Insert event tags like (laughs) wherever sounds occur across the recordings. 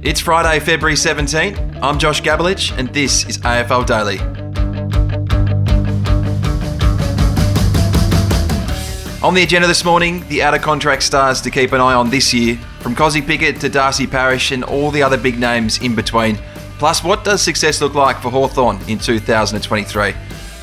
It's Friday, February 17th. I'm Josh Gabelich, and this is AFL Daily. On the agenda this morning, the out of contract stars to keep an eye on this year, from Kozzy Pickett to Darcy Parish and all the other big names in between. Plus, what does success look like for Hawthorn in 2023?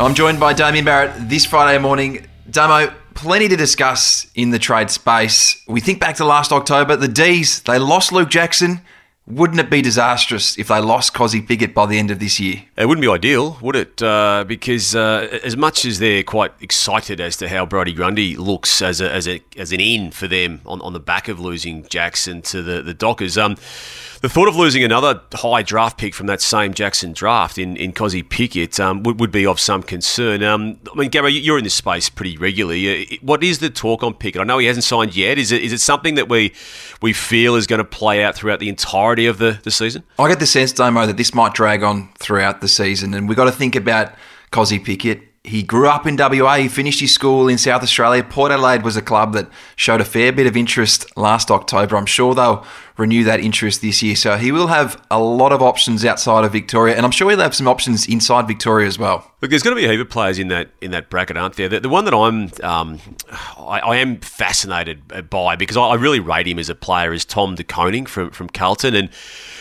I'm joined by Damien Barrett this Friday morning. Damo, plenty to discuss in the trade space. We think back to last October, the D's, they lost Luke Jackson. Wouldn't it be disastrous if they lost Kozzy Pickett by the end of this year? It wouldn't be ideal, would it? Uh, because uh, as much as they're quite excited as to how Brodie Grundy looks as a, as a as an in for them on, on the back of losing Jackson to the the Dockers, um, the thought of losing another high draft pick from that same Jackson draft in, in Kozzy Pickett um, would, would be of some concern. Um, I mean, Gabbo, you're in this space pretty regularly. Uh, what is the talk on Pickett? I know he hasn't signed yet. Is it is it something that we we feel is going to play out throughout the entirety of the, the season? I get the sense, Damo, that this might drag on throughout the season, and we've got to think about Kozzy Pickett he grew up in WA. He finished his school in South Australia. Port Adelaide was a club that showed a fair bit of interest last October. I'm sure they'll renew that interest this year. So he will have a lot of options outside of Victoria, and I'm sure he'll have some options inside Victoria as well. Look, there's going to be a heap of players in that in that bracket, aren't there? The, the one that I'm um, I, I, am fascinated by because I, I really rate him as a player is Tom De Koning from from Carlton and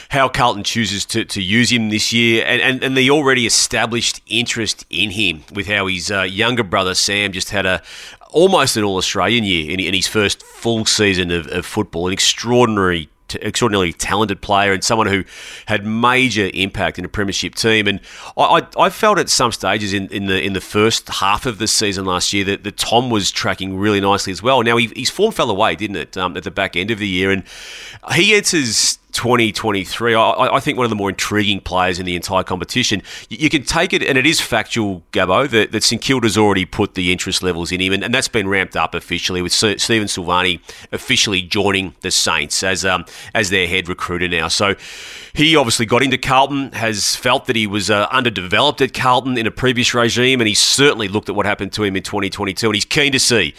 how Carlton chooses to, to use him this year and, and, and the already established interest in him with how his uh, younger brother Sam just had a almost an All Australian year in, in, his first full season of, of football, an extraordinary extraordinarily talented player and someone who had major impact in a premiership team. And I, I, I, felt at some stages in, in the in the first half of the season last year that, that Tom was tracking really nicely as well. Now he, his form fell away, didn't it, um, at the back end of the year, and he enters 2023. I, I, think one of the more intriguing players in the entire competition. You, you, can take it, and it is factual, Gabbo, that, that St Kilda's already put the interest levels in him, and, and that's been ramped up officially with Stephen Silvagni officially joining the Saints as um, as their head recruiter now. So he obviously got into Carlton, has felt that he was uh, underdeveloped at Carlton in a previous regime, and he certainly looked at what happened to him in 2022, and he's keen to see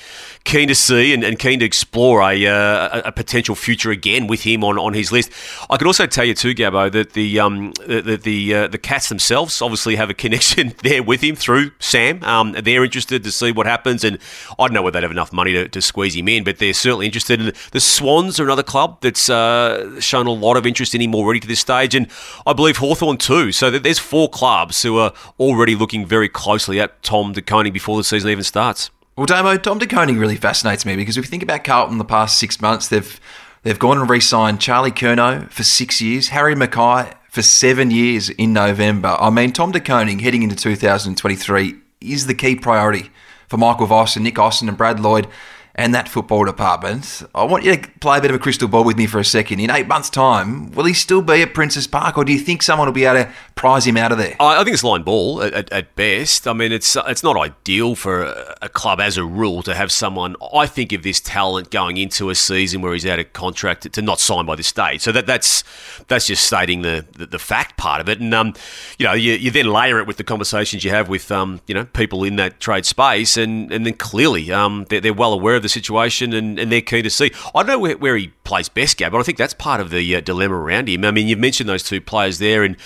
keen to see and, and keen to explore a, uh, a, potential future again with him on, on his list. I could also tell you too, Gabbo, that the um, the the, uh, the Cats themselves obviously have a connection (laughs) there with him through Sam. Um, they're interested to see what happens, and I don't know whether they'd have enough money to, to squeeze him in, but they're certainly interested. In the Swans are another club that's uh, shown a lot of interest in him already to this stage, and I believe Hawthorn too. So there's four clubs who are already looking very closely at Tom De Koning before the season even starts. Well, Damo, Tom De Koning really fascinates me because if you think about Carlton the past six months, they've they've gone and re-signed Charlie Curnow for six years, Harry McKay for seven years in November. I mean, Tom De Koning heading into 2023 is the key priority for Michael Voss and Nick Austin and Brad Lloyd and that football department. I want you to play a bit of a crystal ball with me for a second. In eight months' time, will he still be at Princes Park, or do you think someone will be able to prize him out of there? I think it's line ball at, at, best. I mean, it's it's not ideal for a, club as a rule to have someone. I think of this talent going into a season where he's out of contract to not sign by this stage. So that that's that's just stating the the, the fact part of it. And um, you know, you, you, then layer it with the conversations you have with um, you know, people in that trade space, and and then clearly um, they're, they're well aware of the the situation and, and they're keen to see. I don't know where, where he plays best, Gab, but I think that's part of the uh, dilemma around him. I mean, you've mentioned those two players there, and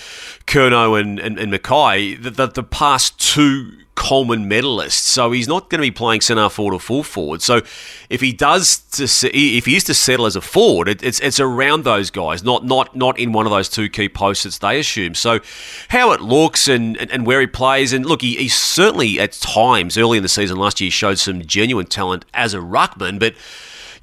Curnow and, and, and McKay, the, the, the past two Coleman medalist, so he's not going to be playing centre forward or full forward. So if he does to if he is to settle as a forward, it, it's it's around those guys, not not not in one of those two key posts that they assume. So how it looks and, and, and where he plays, and look, he, he certainly at times early in the season last year showed some genuine talent as a ruckman, but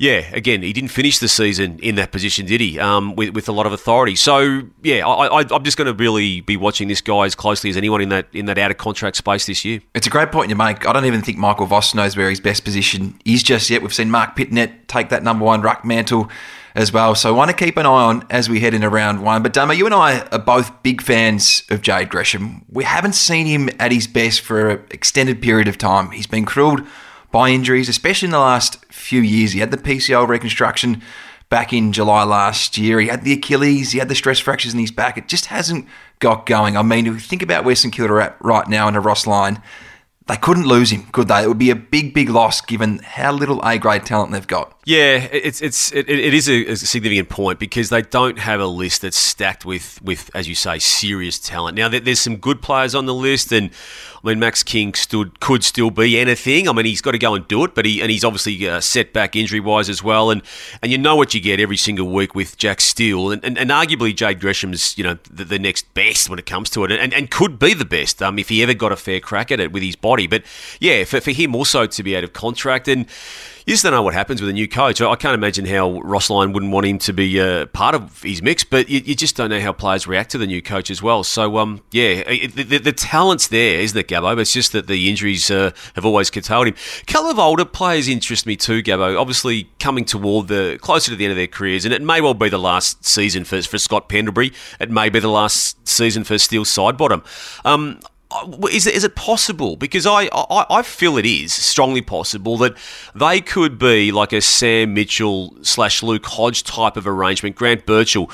yeah, again, he didn't finish the season in that position, did he? Um, with, with a lot of authority. So yeah, I, am just going to really be watching this guy as closely as anyone in that in that out of contract space this year. It's a great point you make. I don't even think Michael Voss knows where his best position is just yet. We've seen Marc Pittonet take that number one ruck mantle as well. So I want to keep an eye on as we head into round one. But Damo, you and I are both big fans of Jade Gresham. We haven't seen him at his best for an extended period of time. He's been crippled by injuries, especially in the last few years. He had the PCL reconstruction back in July last year. He had the Achilles, he had the stress fractures in his back. It just hasn't got going. I mean, if you think about where St Kilda are at right now in a Ross Lyon, they couldn't lose him, could they? It would be a big, big loss given how little A grade talent they've got. Yeah, it's it's it, it is a, a, significant point because they don't have a list that's stacked with with as you say serious talent. Now there's some good players on the list, and I mean Max King stood could still be anything. I mean he's got to go and do it, but he and he's obviously uh, set back injury wise as well, and and you know what you get every single week with Jack Steele, and, and, and arguably Jade Gresham's you know the, the, next best when it comes to it, and, and could be the best um, if he ever got a fair crack at it with his body. But yeah, for, for him also to be out of contract and you just don't know what happens with a new coach. I can't imagine how Ross Lyon wouldn't want him to be uh, part of his mix, but you, you, just don't know how players react to the new coach as well. So, um, yeah, it, the, the, talent's there, isn't it, Gabbo? But it's just that the injuries uh, have always curtailed him. A couple of older players interest me too, Gabbo. Obviously, coming toward the closer to the end of their careers, and it may well be the last season for, for Scott Pendlebury. It may be the last season for Steele Sidebottom. Um, is it, is it possible? Because I, I, I feel it is strongly possible that they could be like a Sam Mitchell slash Luke Hodge type of arrangement. Grant Birchall,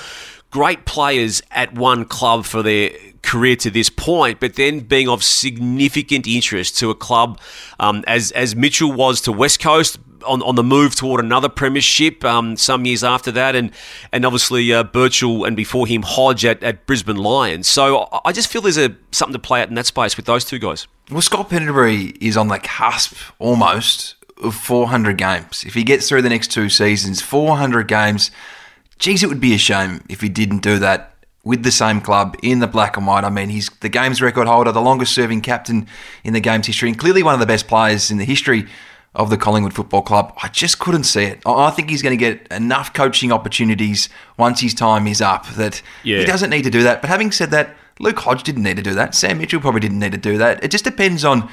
great players at one club for their career to this point, but then being of significant interest to a club um, as as Mitchell was to West Coast, on, on the move toward another premiership um, some years after that, and and obviously uh, Birchall and before him Hodge at, at Brisbane Lions. So I just feel there's a something to play out in that space with those two guys. Well, Scott Pendlebury is on the cusp almost of 400 games. If he gets through the next two seasons, 400 games, geez, it would be a shame if he didn't do that with the same club in the black and white. I mean, he's the games record holder, the longest serving captain in the game's history, and clearly one of the best players in the history of the Collingwood Football Club. I just couldn't see it. I think he's going to get enough coaching opportunities once his time is up that yeah. he doesn't need to do that. But having said that, Luke Hodge didn't need to do that. Sam Mitchell probably didn't need to do that. It just depends on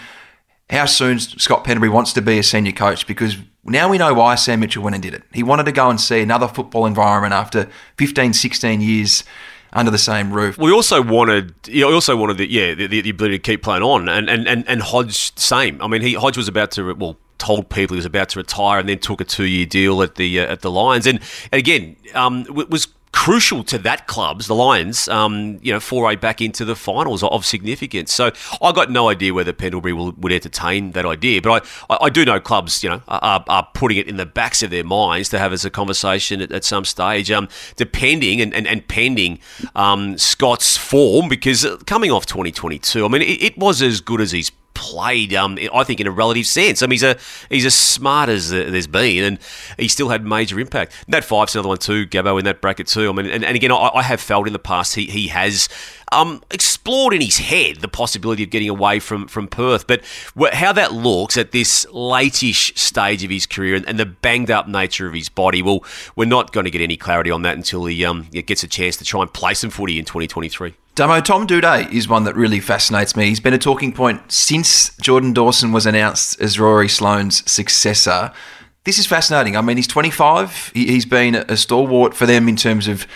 how soon Scott Pendlebury wants to be a senior coach because now we know why Sam Mitchell went and did it. He wanted to go and see another football environment after 15, 16 years under the same roof. We also wanted, he also wanted the, yeah, the, the, ability to keep playing on, and and and, and Hodge same. I mean, he Hodge was about to well told people he was about to retire and then took a two year deal at the uh, at the Lions. And, and again, um, was crucial to that club's, the Lions, um, you know, foray back into the finals of significance. So I got no idea whether Pendlebury will, would entertain that idea, but I, I do know clubs, you know, are, are putting it in the backs of their minds to have as a conversation at, at some stage, um, depending and, and, and pending um, Scott's form, because coming off 2022, I mean, it, it was as good as he's played, um, I think, in a relative sense. I mean, he's a he's as smart as there's been, and he still had major impact. Nat Fyfe's another one too, Gabbo in that bracket too. I mean, and, and again, I, I, have felt in the past he he has. Um, explored in his head the possibility of getting away from, from Perth, but how that looks at this late-ish stage of his career and, and the banged up nature of his body, well, we're not going to get any clarity on that until he um, gets a chance to try and play some footy in 2023. Damo, Tom Doedee is one that really fascinates me. He's been a talking point since Jordan Dawson was announced as Rory Sloane's successor. This is fascinating. I mean, he's 25. He's been a stalwart for them in terms of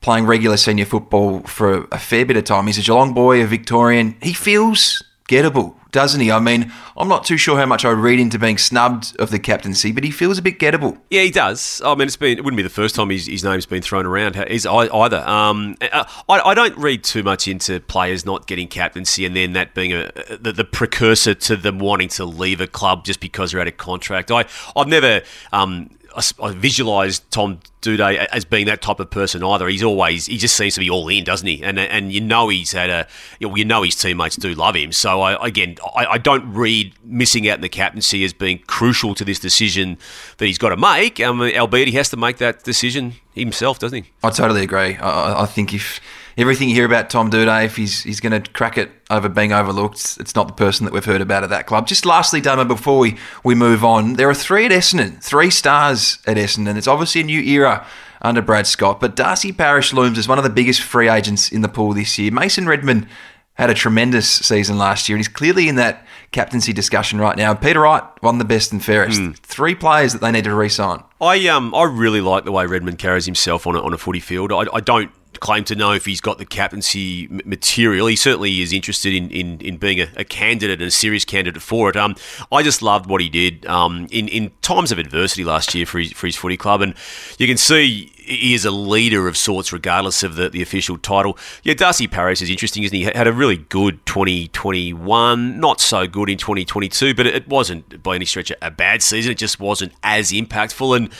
playing regular senior football for a fair bit of time. He's a Geelong boy, a Victorian. He feels gettable doesn't he? I mean, I'm not too sure how much I read into being snubbed of the captaincy, but he feels a bit gettable. Yeah, he does. I mean, it's been it wouldn't be the first time his, his name's been thrown around. Is either. Um, I, I don't read too much into players not getting captaincy and then that being a the, the precursor to them wanting to leave a club just because they're out of contract. I I've never um, I visualise Tom Doedee as being that type of person either. He's always he just seems to be all in, doesn't he? And and you know he's had a you know his teammates do love him. So I, again, I, I, don't read missing out in the captaincy as being crucial to this decision that he's got to make. Um, albeit he has to make that decision himself, doesn't he? I totally agree. I, I think if everything you hear about Tom Doedee, if he's he's going to crack it over being overlooked, it's not the person that we've heard about at that club. Just lastly, Dama, before we, we move on, there are three at Essendon, three stars at Essendon. And it's obviously a new era under Brad Scott, but Darcy Parish looms as one of the biggest free agents in the pool this year. Mason Redman had a tremendous season last year and he's clearly in that captaincy discussion right now. Peter Wright won the best and fairest. Mm. Three players that they need to re-sign. I um I really like the way Redman carries himself on a, on a footy field. I, I don't claim to know if he's got the captaincy material. He certainly is interested in, in, in being a, a candidate and a serious candidate for it. Um, I just loved what he did um, in, in times of adversity last year for his, for his footy club. And you can see he is a leader of sorts, regardless of the, the official title. Yeah, Darcy Parish is interesting, isn't he? He had a really good 2021, not so good in 2022, but it wasn't by any stretch a bad season. It just wasn't as impactful. And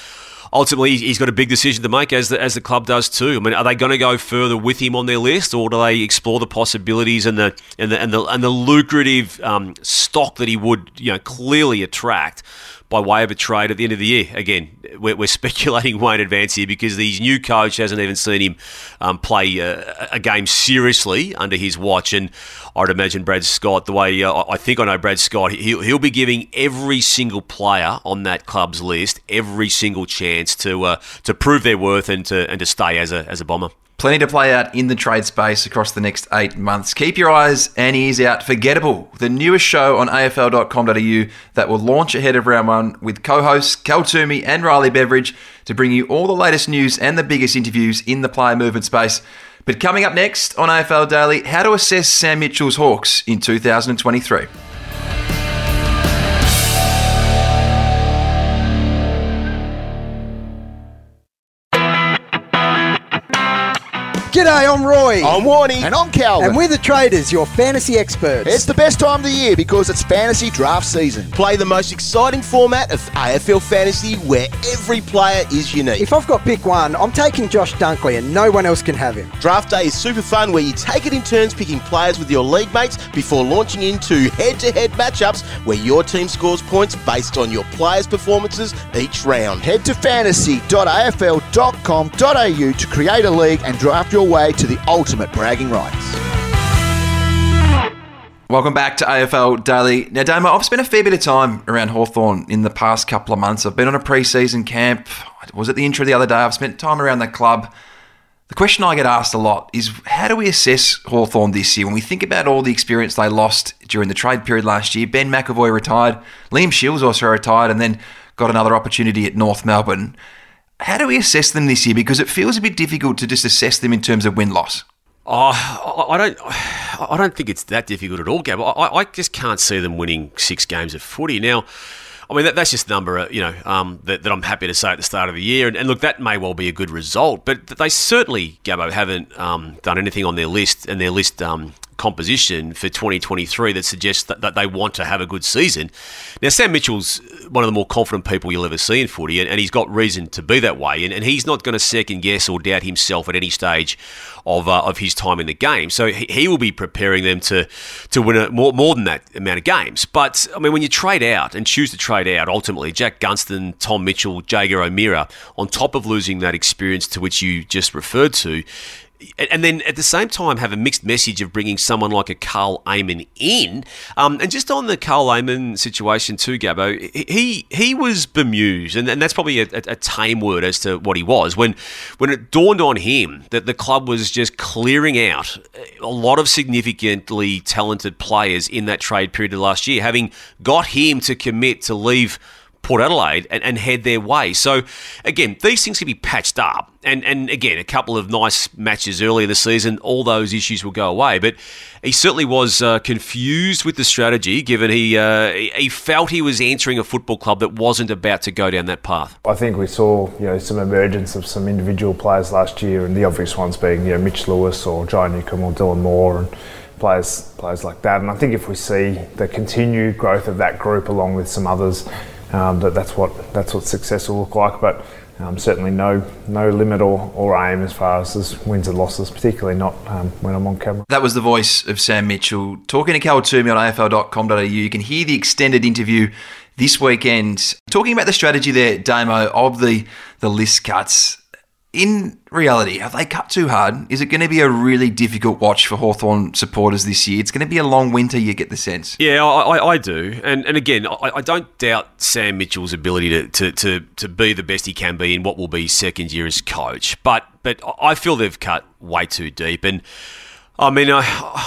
ultimately he's got a big decision to make, as the, as the club does too. I mean, are they going to go further with him on their list, or do they explore the possibilities and the and the and the, and the lucrative um, stock that he would you know clearly attract? By way of a trade at the end of the year. Again, we're, we're (laughs) speculating way in advance here because his new coach hasn't even seen him um, play a, a, game seriously under his watch. And I'd imagine Brad Scott, the way uh, I think I know Brad Scott, he'll, he'll be giving every single player on that club's list every single chance to uh, to prove their worth and to and to stay as a as a bomber. Plenty to play out in the trade space across the next eight months. Keep your eyes and ears out for Gettable, the newest show on afl.com.au that will launch ahead of round one with co hosts Cal Twomey and Riley Beveridge to bring you all the latest news and the biggest interviews in the player movement space. But coming up next on AFL Daily, how to assess Sam Mitchell's Hawks in 2023. G'day, I'm Roy. I'm Warnie. And I'm Calvin. And we're the traders, your fantasy experts. It's the best time of the year because it's fantasy draft season. Play the most exciting format of AFL fantasy where every player is unique. If I've got pick one, I'm taking Josh Dunkley and no one else can have him. Draft day is super fun where you take it in turns picking players with your league mates before launching into head to head matchups where your team scores points based on your players' performances each round. Head to fantasy.afl.com.au to create a league and draft your way to the ultimate bragging rights. Welcome back to AFL Daily. Now, Damo, I've spent a fair bit of time around Hawthorn in the past couple of months. I've been on a pre-season camp. Was at the intro the other day. I've spent time around the club. The question I get asked a lot is how do we assess Hawthorn this year? When we think about all the experience they lost during the trade period last year, Ben McEvoy retired, Liam Shiels also retired, and then got another opportunity at North Melbourne. How do we assess them this year? Because it feels a bit difficult to just assess them in terms of win loss. Oh, I don't. I don't think it's that difficult at all, Gab. I, I just can't see them winning six games of footy now. I mean, that, that's just a number, uh, you know, um, that, that, I'm happy to say at the start of the year. And, and, look, that may well be a good result, but they certainly, Gabbo, haven't um, done anything on their list, and their list um, composition for 2023 that suggests that, that, they want to have a good season. Now, Sam Mitchell's one of the more confident people you'll ever see in footy, and, and he's got reason to be that way. And, and he's not going to second guess or doubt himself at any stage of, uh, of his time in the game. So he, he will be preparing them to to win a, more more than that amount of games. But I mean, when you trade out and choose to trade out, ultimately Jack Gunston, Tom Mitchell, Jaeger O'Meara, on top of losing that experience to which you just referred to, and then at the same time have a mixed message of bringing someone like a Karl Amon in. Um, and just on the Karl Amon situation too, Gabbo, he he was bemused, and, and that's probably a, a, tame word as to what he was when when it dawned on him that the club was just clearing out a lot of significantly talented players in that trade period of last year, having got him to commit to leave Port Adelaide and, and, head their way. So, again, these things can be patched up. And, and again, a couple of nice matches earlier this season, all those issues will go away. But he certainly was uh, confused with the strategy, given he, uh, he felt he was entering a football club that wasn't about to go down that path. I think we saw you know some emergence of some individual players last year, and the obvious ones being you know Mitch Lewis or Jai Newcombe or Dylan Moore. And, players players like that. And I think if we see the continued growth of that group along with some others, um, that that's what that's what success will look like. But um, certainly no no limit or, or aim as far as, wins and losses, particularly not um, when I'm on camera. That was the voice of Sam Mitchell talking to Cal Twomey on AFL.com.au. You can hear the extended interview this weekend talking about the strategy there, Damo, of the the list cuts in reality, have they cut too hard? Is it going to be a really difficult watch for Hawthorn supporters this year? It's going to be a long winter, you get the sense. Yeah, I, I do. And and again, I, I, don't doubt Sam Mitchell's ability to, to, to, to be the best he can be in what will be second year as coach. But, but I feel they've cut way too deep. And I mean, I,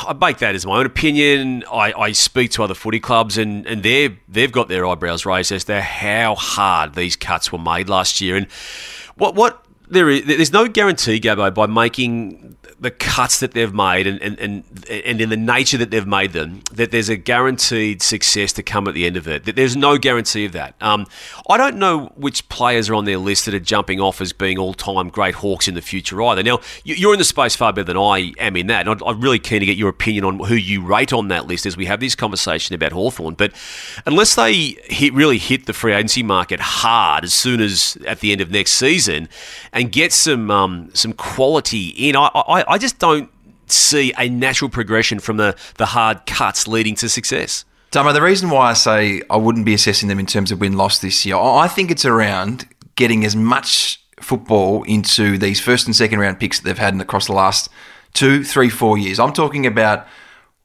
I make that as my own opinion. I, I speak to other footy clubs, and, and they've, they've got their eyebrows raised as to how hard these cuts were made last year. And what, what there is there's no guarantee, Gabbo, by making the cuts that they've made and, and, and, and in the nature that they've made them, that there's a guaranteed success to come at the end of it. That there's no guarantee of that. Um, I don't know which players are on their list that are jumping off as being all-time great Hawks in the future either. Now, you're in the space far better than I am in that. And I'm really keen to get your opinion on who you rate on that list as we have this conversation about Hawthorn. But unless they hit, really hit the free agency market hard as soon as at the end of next season and get some um, some quality in, I, I, I just don't see a natural progression from the, the hard cuts leading to success. Damo, the reason why I say I wouldn't be assessing them in terms of win loss this year, I think it's around getting as much football into these first and second round picks that they've had across the last two, three, four years. I'm talking about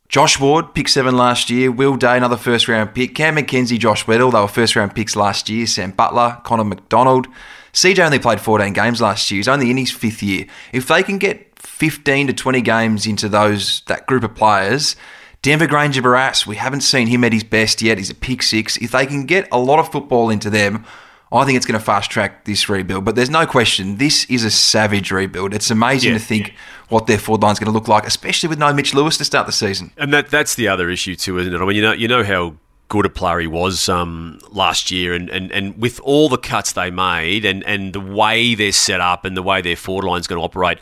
Josh Ward, pick seven last year. Will Day, another first round pick. Cam Mackenzie, Josh Weddle, they were first round picks last year. Sam Butler, Connor Macdonald. CJ only played 14 games last year. He's only in his fifth year. If they can get 15 to 20 games into those that group of players. Denver Grainger-Barras, we haven't seen him at his best yet. He's a pick six. If they can get a lot of football into them, I think it's going to fast track this rebuild. But there's no question, this is a savage rebuild. It's amazing yeah, to think yeah. what their forward line's going to look like, especially with no Mitch Lewis to start the season. And that that's the other issue too, isn't it? I mean, you know, you know how good a player he was um, last year, and, and, and with all the cuts they made, and, and the way they're set up, and the way their forward line's going to operate,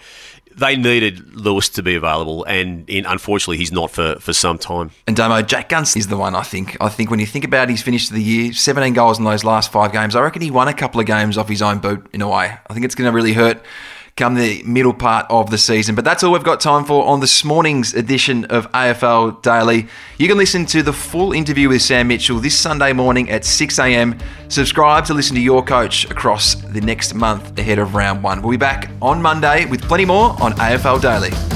they needed Lewis to be available, and in, unfortunately, he's not for, for some time. And Damo, Jack Gunston is the one I think. I think when you think about his finish of the year, 17 goals in those last five games, I reckon he won a couple of games off his own boot in a way. I think it's going to really hurt come the middle part of the season. But that's all we've got time for on this morning's edition of AFL Daily. You can listen to the full interview with Sam Mitchell this Sunday morning at 6 a.m. Subscribe to listen to your coach across the next month ahead of round one. We'll be back on Monday with plenty more on AFL Daily.